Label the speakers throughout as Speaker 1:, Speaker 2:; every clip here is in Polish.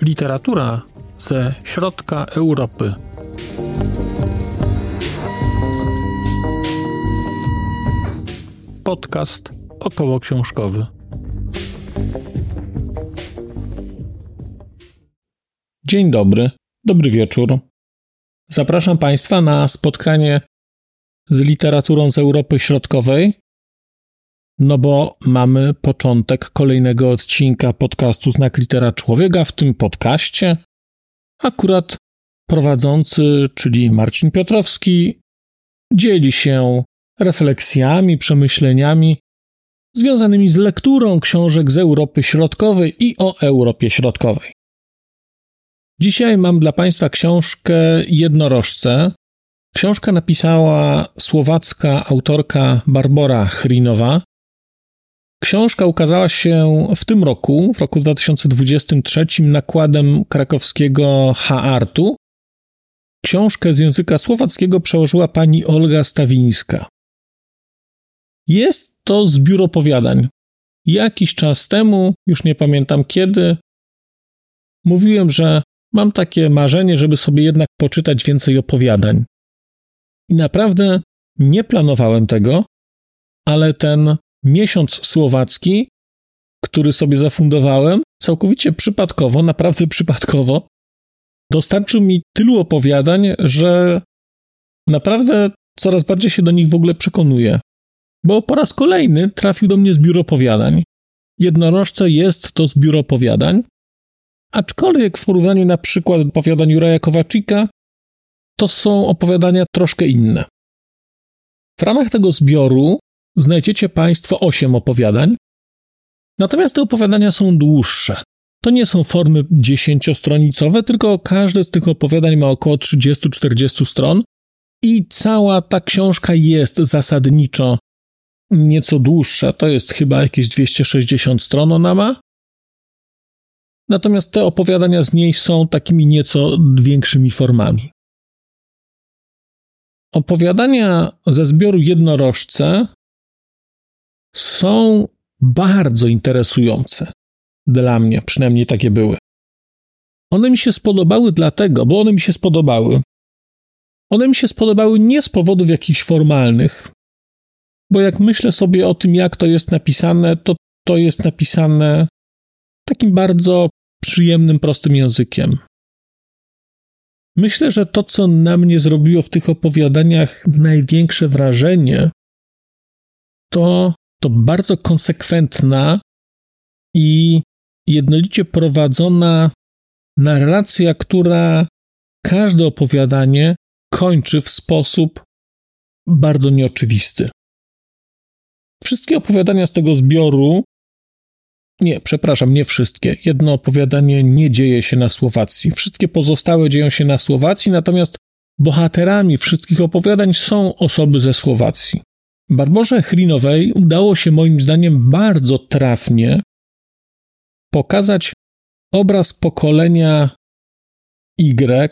Speaker 1: Literatura ze środka Europy. Podcast około książkowy. Dzień dobry, dobry wieczór. Zapraszam Państwa na spotkanie z literaturą z Europy Środkowej, no bo mamy początek kolejnego odcinka podcastu Znak Litera Człowieka. W tym podcaście akurat prowadzący, czyli Marcin Piotrowski, dzieli się refleksjami, przemyśleniami związanymi z lekturą książek z Europy Środkowej i o Europie Środkowej. Dzisiaj mam dla Państwa książkę Jednorożce. Książkę napisała słowacka autorka Barbara Chrinowa. Książka ukazała się w tym roku, w roku 2023, nakładem krakowskiego H-Artu. Książkę z języka słowackiego przełożyła pani Olga Stawińska. Jest to zbiór opowiadań. Jakiś czas temu, już nie pamiętam kiedy, mówiłem, że mam takie marzenie, żeby sobie jednak poczytać więcej opowiadań. I naprawdę nie planowałem tego, ale ten miesiąc słowacki, który sobie zafundowałem, całkowicie przypadkowo, naprawdę przypadkowo, dostarczył mi tylu opowiadań, że naprawdę coraz bardziej się do nich w ogóle przekonuję. Bo po raz kolejny trafił do mnie zbiór opowiadań. Jednorożce jest to zbiór opowiadań, aczkolwiek w porównaniu na przykład opowiadań Juraja Kowaczyka, to są opowiadania troszkę inne. W ramach tego zbioru znajdziecie Państwo osiem opowiadań, natomiast te opowiadania są dłuższe. To nie są formy dziesięciostronicowe, tylko każde z tych opowiadań ma około 30-40 stron i cała ta książka jest zasadniczo nieco dłuższa. To jest chyba jakieś 260 stron ona ma. Natomiast te opowiadania z niej są takimi nieco większymi formami. Opowiadania ze zbioru Jednorożce są bardzo interesujące. Dla mnie, przynajmniej takie były. One mi się spodobały dlatego, bo one mi się spodobały. One mi się spodobały nie z powodów jakichś formalnych, bo jak myślę sobie o tym, jak to jest napisane, to to jest napisane takim bardzo przyjemnym, prostym językiem. Myślę, że to, co na mnie zrobiło w tych opowiadaniach największe wrażenie, to to bardzo konsekwentna i jednolicie prowadzona narracja, która każde opowiadanie kończy w sposób bardzo nieoczywisty. Wszystkie opowiadania z tego zbioru, nie, przepraszam, nie wszystkie. Jedno opowiadanie nie dzieje się na Słowacji. Wszystkie pozostałe dzieją się na Słowacji, natomiast bohaterami wszystkich opowiadań są osoby ze Słowacji. Barborze Chrinowej udało się moim zdaniem bardzo trafnie pokazać obraz pokolenia Y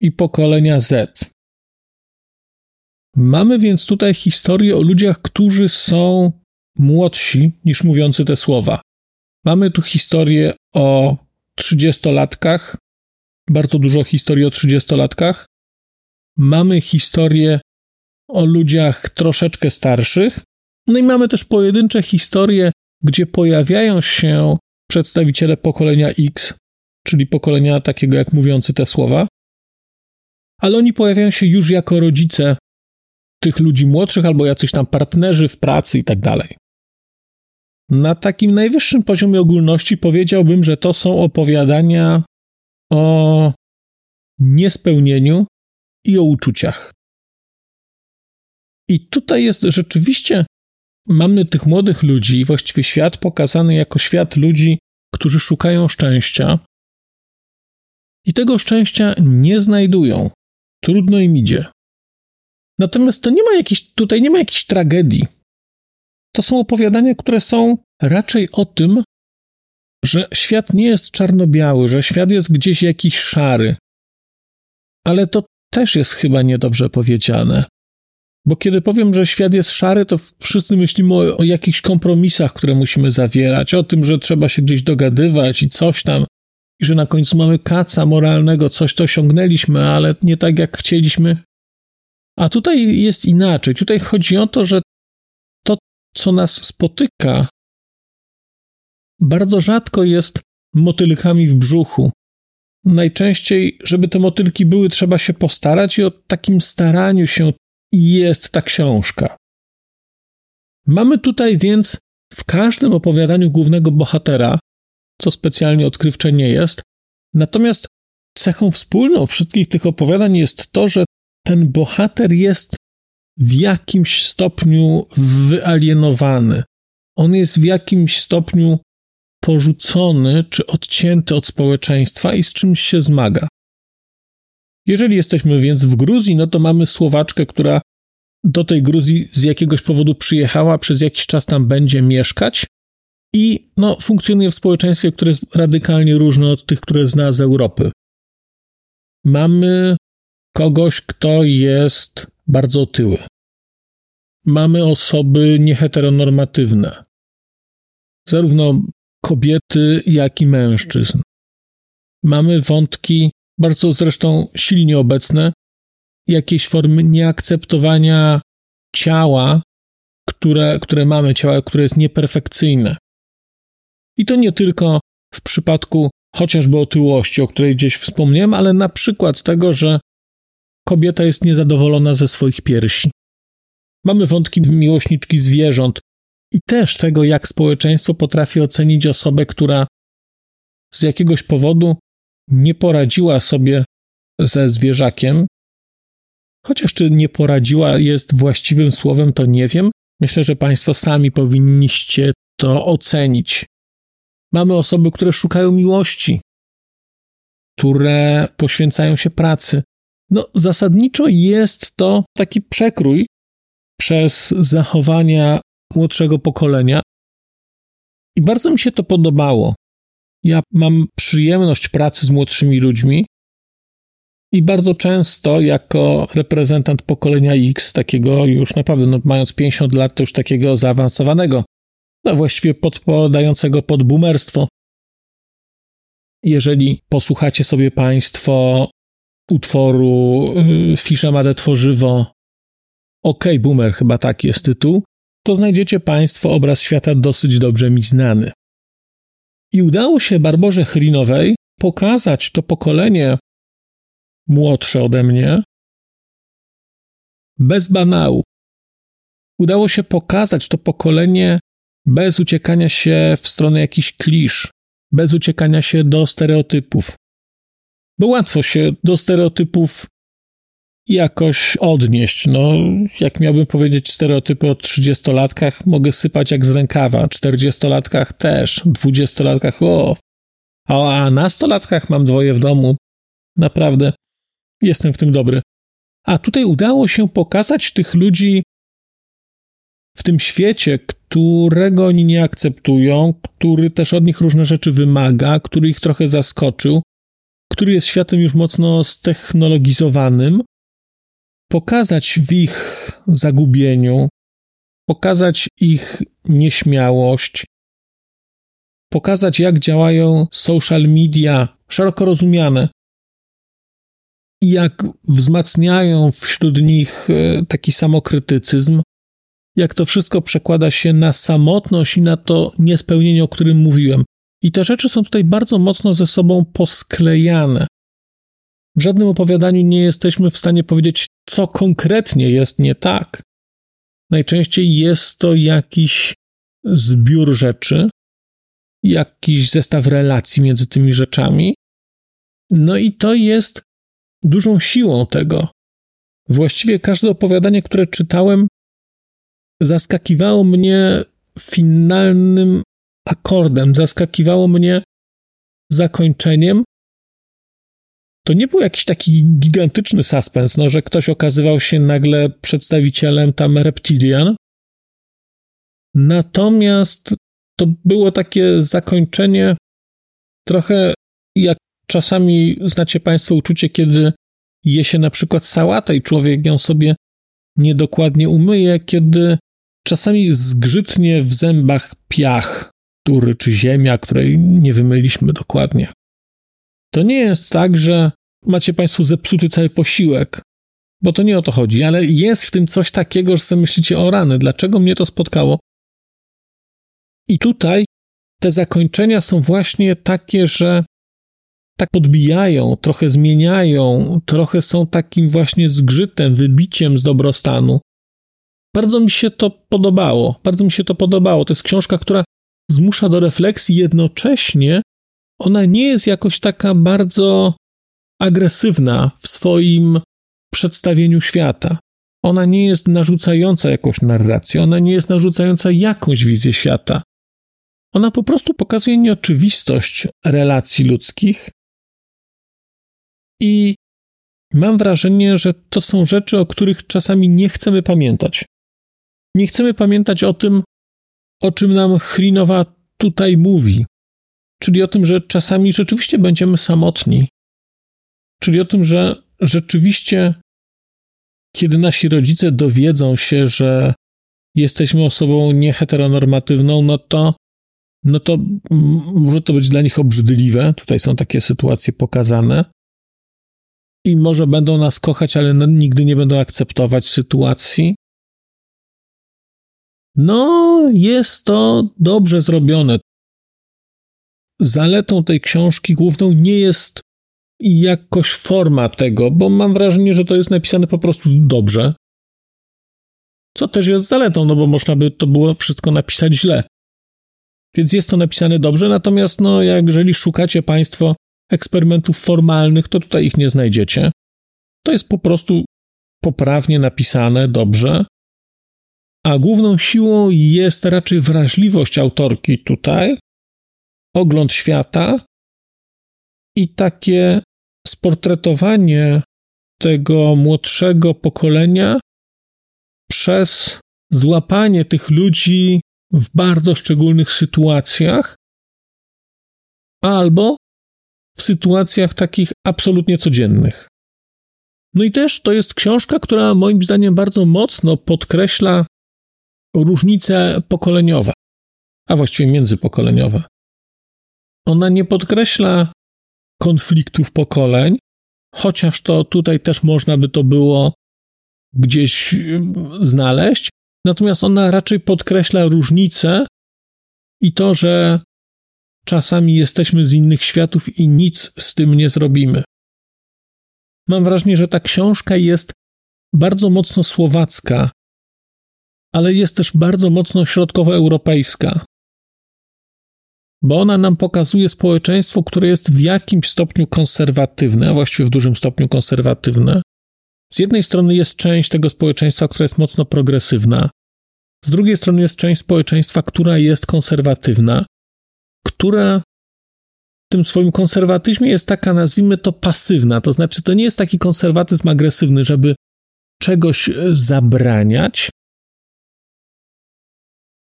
Speaker 1: i pokolenia Z. Mamy więc tutaj historię o ludziach, którzy są młodsi niż mówiący te słowa. Mamy tu historię o trzydziestolatkach, bardzo dużo historii o trzydziestolatkach. Mamy historię o ludziach troszeczkę starszych. No i mamy też pojedyncze historie, gdzie pojawiają się przedstawiciele pokolenia X, czyli pokolenia takiego jak mówiący te słowa, ale oni pojawiają się już jako rodzice tych ludzi młodszych albo jacyś tam partnerzy w pracy i tak dalej. Na takim najwyższym poziomie ogólności powiedziałbym, że to są opowiadania o niespełnieniu i o uczuciach. I tutaj jest rzeczywiście, mamy tych młodych ludzi, właściwie świat pokazany jako świat ludzi, którzy szukają szczęścia i tego szczęścia nie znajdują. Trudno im idzie. Natomiast to nie ma jakiejś, tutaj nie ma jakiejś tragedii. To są opowiadania, które są raczej o tym, że świat nie jest czarno-biały, że świat jest gdzieś jakiś szary. Ale to też jest chyba niedobrze powiedziane, Bo kiedy powiem, że świat jest szary, to wszyscy myślimy o, o jakichś kompromisach, które musimy zawierać, o tym, że trzeba się gdzieś dogadywać i coś tam, i że na końcu mamy kaca moralnego, coś to osiągnęliśmy, ale nie tak jak chcieliśmy. A tutaj jest inaczej. Tutaj chodzi o to, że co nas spotyka, bardzo rzadko jest motylkami w brzuchu. Najczęściej, żeby te motylki były, trzeba się postarać, i o takim staraniu się jest ta książka. Mamy tutaj więc w każdym opowiadaniu głównego bohatera, co specjalnie odkrywcze nie jest, natomiast cechą wspólną wszystkich tych opowiadań jest to, że ten bohater jest w jakimś stopniu wyalienowany. On jest w jakimś stopniu porzucony czy odcięty od społeczeństwa i z czymś się zmaga. Jeżeli jesteśmy więc w Gruzji, no to mamy Słowaczkę, która do tej Gruzji z jakiegoś powodu przyjechała, przez jakiś czas tam będzie mieszkać i no, funkcjonuje w społeczeństwie, które jest radykalnie różne od tych, które zna z Europy. Mamy kogoś, kto jest bardzo otyły. Mamy osoby nieheteronormatywne. Zarówno kobiety, jak i mężczyzn. Mamy wątki bardzo zresztą silnie obecne, jakiejś formy nieakceptowania ciała, które, które mamy, ciała, które jest nieperfekcyjne. I to nie tylko w przypadku chociażby otyłości, o której gdzieś wspomniałem, ale na przykład tego, że kobieta jest niezadowolona ze swoich piersi. Mamy wątki miłośniczki zwierząt i też tego, jak społeczeństwo potrafi ocenić osobę, która z jakiegoś powodu nie poradziła sobie ze zwierzakiem. Chociaż czy nie poradziła jest właściwym słowem, to nie wiem. Myślę, że Państwo sami powinniście to ocenić. Mamy osoby, które szukają miłości, które poświęcają się pracy. No, zasadniczo jest to taki przekrój przez zachowania młodszego pokolenia. I bardzo mi się to podobało. Ja mam przyjemność pracy z młodszymi ludźmi i bardzo często jako reprezentant pokolenia X, takiego już naprawdę, no, mając 50 lat, to już takiego zaawansowanego, no właściwie podpadającego pod boomerstwo. Jeżeli posłuchacie sobie Państwo utworu y, Fisza Made Tworzywo, OK Boomer, chyba tak jest tytuł, to znajdziecie Państwo obraz świata dosyć dobrze mi znany. I udało się Barborze Chrinowej pokazać to pokolenie młodsze ode mnie bez banału. Udało się pokazać to pokolenie bez uciekania się w stronę jakichś klisz, bez uciekania się do stereotypów. Bo łatwo się do stereotypów jakoś odnieść. No, jak miałbym powiedzieć stereotypy o 30-latkach, mogę sypać jak z rękawa. 40-latkach też, 20-latkach o. A na 100-latkach mam dwoje w domu. Naprawdę jestem w tym dobry. A tutaj udało się pokazać tych ludzi w tym świecie, którego oni nie akceptują, który też od nich różne rzeczy wymaga, który ich trochę zaskoczył, który jest światem już mocno ztechnologizowanym, pokazać w ich zagubieniu, pokazać ich nieśmiałość, pokazać, jak działają social media szeroko rozumiane i jak wzmacniają wśród nich e, taki samokrytycyzm, jak to wszystko przekłada się na samotność i na to niespełnienie, o którym mówiłem. I te rzeczy są tutaj bardzo mocno ze sobą posklejane. W żadnym opowiadaniu nie jesteśmy w stanie powiedzieć, co konkretnie jest nie tak. Najczęściej jest to jakiś zbiór rzeczy, jakiś zestaw relacji między tymi rzeczami. No i to jest dużą siłą tego. Właściwie każde opowiadanie, które czytałem, zaskakiwało mnie finalnym akordem, zaskakiwało mnie zakończeniem, to nie był jakiś taki gigantyczny suspens, no, że ktoś okazywał się nagle przedstawicielem tam reptilian. Natomiast to było takie zakończenie trochę jak czasami znacie Państwo uczucie, kiedy je się na przykład sałatę i człowiek ją sobie niedokładnie umyje, kiedy czasami zgrzytnie w zębach piach, czy ziemia, której nie wymyliśmy dokładnie. To nie jest tak, że macie Państwo zepsuty cały posiłek, bo to nie o to chodzi, ale jest w tym coś takiego, że sobie myślicie o rany, dlaczego mnie to spotkało? I tutaj te zakończenia są właśnie takie, że tak podbijają, trochę zmieniają, trochę są takim właśnie zgrzytem, wybiciem z dobrostanu. Bardzo mi się to podobało, bardzo mi się to podobało. To jest książka, która zmusza do refleksji, jednocześnie ona nie jest jakoś taka bardzo agresywna w swoim przedstawieniu świata. Ona nie jest narzucająca jakąś narrację, ona nie jest narzucająca jakąś wizję świata. Ona po prostu pokazuje nieoczywistość relacji ludzkich i mam wrażenie, że to są rzeczy, o których czasami nie chcemy pamiętać. Nie chcemy pamiętać o tym, o czym nam Chrinowa tutaj mówi, czyli o tym, że czasami rzeczywiście będziemy samotni, czyli o tym, że rzeczywiście, kiedy nasi rodzice dowiedzą się, że jesteśmy osobą nieheteronormatywną, no to, no to może to być dla nich obrzydliwe. Tutaj są takie sytuacje pokazane. I może będą nas kochać, ale nigdy nie będą akceptować sytuacji. No, jest to dobrze zrobione. Zaletą tej książki główną nie jest jakoś forma tego, bo mam wrażenie, że to jest napisane po prostu dobrze. Co też jest zaletą, no bo można by to było wszystko napisać źle. Więc jest to napisane dobrze, natomiast no, jeżeli szukacie Państwo eksperymentów formalnych, to tutaj ich nie znajdziecie. To jest po prostu poprawnie napisane, dobrze. A główną siłą jest raczej wrażliwość autorki tutaj, ogląd świata i takie sportretowanie tego młodszego pokolenia przez złapanie tych ludzi w bardzo szczególnych sytuacjach albo w sytuacjach takich absolutnie codziennych. No i też to jest książka, która moim zdaniem bardzo mocno podkreśla różnice pokoleniowe, a właściwie międzypokoleniowe. Ona nie podkreśla konfliktów pokoleń, chociaż to tutaj też można by to było gdzieś mm, znaleźć, natomiast ona raczej podkreśla różnice i to, że czasami jesteśmy z innych światów i nic z tym nie zrobimy. Mam wrażenie, że ta książka jest bardzo mocno słowacka, ale jest też bardzo mocno środkowoeuropejska bo ona nam pokazuje społeczeństwo, które jest w jakimś stopniu konserwatywne, a właściwie w dużym stopniu konserwatywne. Z jednej strony jest część tego społeczeństwa, która jest mocno progresywna, z drugiej strony jest część społeczeństwa, która jest konserwatywna, która w tym swoim konserwatyzmie jest taka, nazwijmy to, pasywna. To znaczy, to nie jest taki konserwatyzm agresywny, żeby czegoś zabraniać,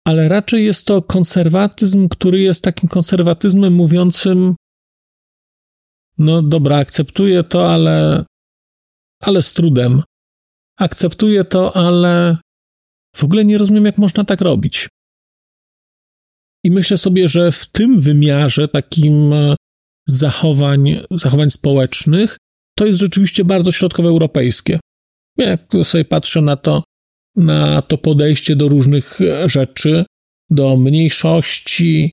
Speaker 1: ale raczej jest to konserwatyzm, który jest takim konserwatyzmem mówiącym: No dobra, akceptuję to, ale, ale z trudem. Akceptuję to, ale w ogóle nie rozumiem, jak można tak robić. I myślę sobie, że w tym wymiarze takim e, zachowań, zachowań społecznych to jest rzeczywiście bardzo środkowoeuropejskie. Jak sobie patrzę na to, na to podejście do różnych rzeczy, do mniejszości,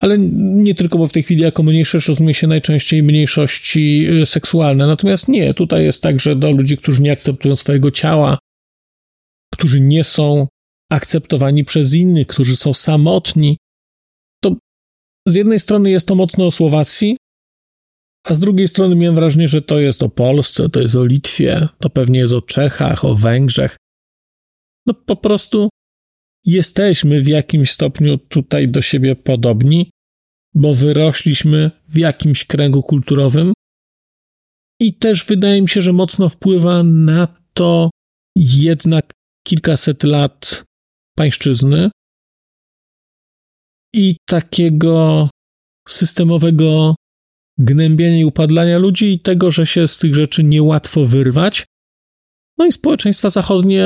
Speaker 1: ale nie tylko, bo w tej chwili jako mniejszość rozumie się najczęściej mniejszości y, seksualne. Natomiast nie, tutaj jest także do ludzi, którzy nie akceptują swojego ciała, którzy nie są akceptowani przez innych, którzy są samotni. To z jednej strony jest to mocno o Słowacji, a z drugiej strony miałem wrażenie, że to jest o Polsce, to jest o Litwie, to pewnie jest o Czechach, o Węgrzech. No po prostu jesteśmy w jakimś stopniu tutaj do siebie podobni, bo wyrośliśmy w jakimś kręgu kulturowym i też wydaje mi się, że mocno wpływa na to jednak kilkaset lat pańszczyzny i takiego systemowego gnębienia i upadlania ludzi i tego, że się z tych rzeczy niełatwo wyrwać, No i społeczeństwa zachodnie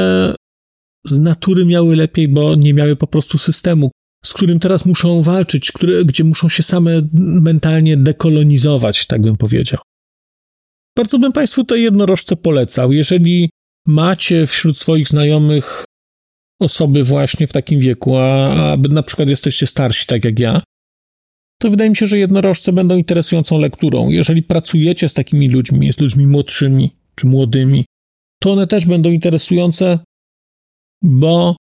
Speaker 1: z natury miały lepiej, bo nie miały po prostu systemu, z którym teraz muszą walczyć, gdzie muszą się same mentalnie dekolonizować, tak bym powiedział. Bardzo bym Państwu to jednorożce polecał. Jeżeli macie wśród swoich znajomych osoby właśnie w takim wieku, a, a na przykład jesteście starsi, tak jak ja, to wydaje mi się, że jednorożce będą interesującą lekturą. Jeżeli pracujecie z takimi ludźmi, z ludźmi młodszymi czy młodymi, to one też będą interesujące, bo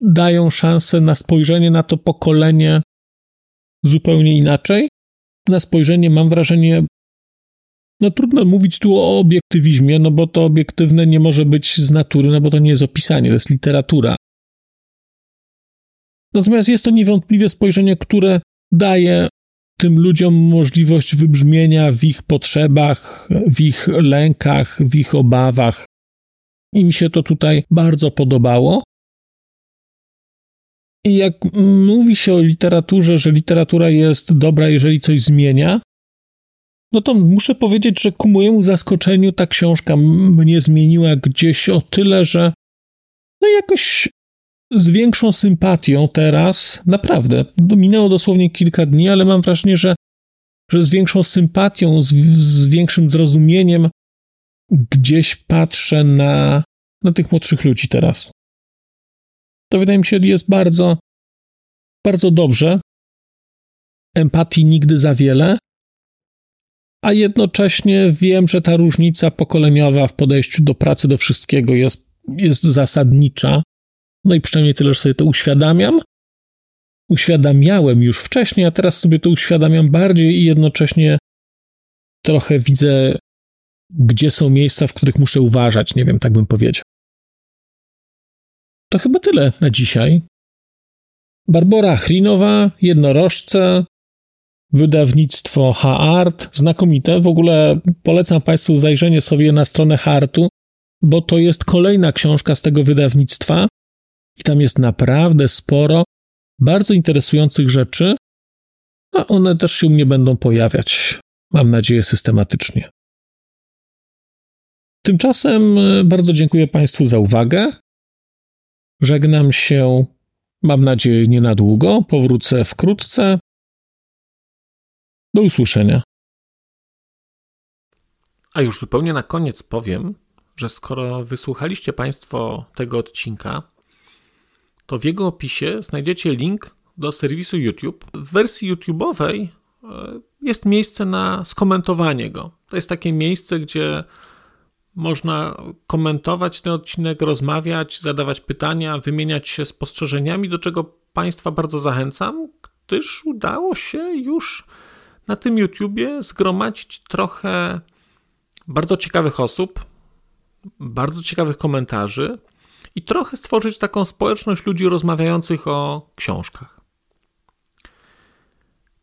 Speaker 1: dają szansę na spojrzenie na to pokolenie zupełnie inaczej. Na spojrzenie, mam wrażenie, no trudno mówić tu o obiektywizmie, no bo to obiektywne nie może być z natury, no bo to nie jest opisanie, to jest literatura. Natomiast jest to niewątpliwie spojrzenie, które daje tym ludziom możliwość wybrzmienia w ich potrzebach, w ich lękach, w ich obawach. I mi się to tutaj bardzo podobało. I jak mówi się o literaturze, że literatura jest dobra, jeżeli coś zmienia, no to muszę powiedzieć, że ku mojemu zaskoczeniu ta książka mnie zmieniła gdzieś o tyle, że no jakoś z większą sympatią teraz, naprawdę, minęło dosłownie kilka dni, ale mam wrażenie, że, że z większą sympatią, z, z większym zrozumieniem gdzieś patrzę na, na tych młodszych ludzi teraz. To wydaje mi się, jest bardzo, bardzo dobrze. Empatii nigdy za wiele, a jednocześnie wiem, że ta różnica pokoleniowa w podejściu do pracy, do wszystkiego jest, jest zasadnicza. No i przynajmniej tyle, że sobie to uświadamiam. Uświadamiałem już wcześniej, a teraz sobie to uświadamiam bardziej i jednocześnie trochę widzę, gdzie są miejsca, w których muszę uważać. Nie wiem, tak bym powiedział. To chyba tyle na dzisiaj. Barbara Chrinowa, Jednorożce, wydawnictwo Haart, znakomite. W ogóle polecam Państwu zajrzenie sobie na stronę Hartu, bo to jest kolejna książka z tego wydawnictwa i tam jest naprawdę sporo bardzo interesujących rzeczy, a one też się u mnie będą pojawiać, mam nadzieję, systematycznie. Tymczasem e, bardzo dziękuję Państwu za uwagę. Żegnam się, mam nadzieję, nie na długo. Powrócę wkrótce. Do usłyszenia. A już zupełnie na koniec powiem, że skoro wysłuchaliście Państwo tego odcinka, to w jego opisie znajdziecie link do serwisu YouTube. W wersji YouTube'owej e, jest miejsce na skomentowanie go. To jest takie miejsce, gdzie można komentować ten odcinek, rozmawiać, zadawać pytania, wymieniać się spostrzeżeniami, do czego Państwa bardzo zachęcam, gdyż udało się już na tym YouTubie zgromadzić trochę bardzo ciekawych osób, bardzo ciekawych komentarzy i trochę stworzyć taką społeczność ludzi rozmawiających o książkach.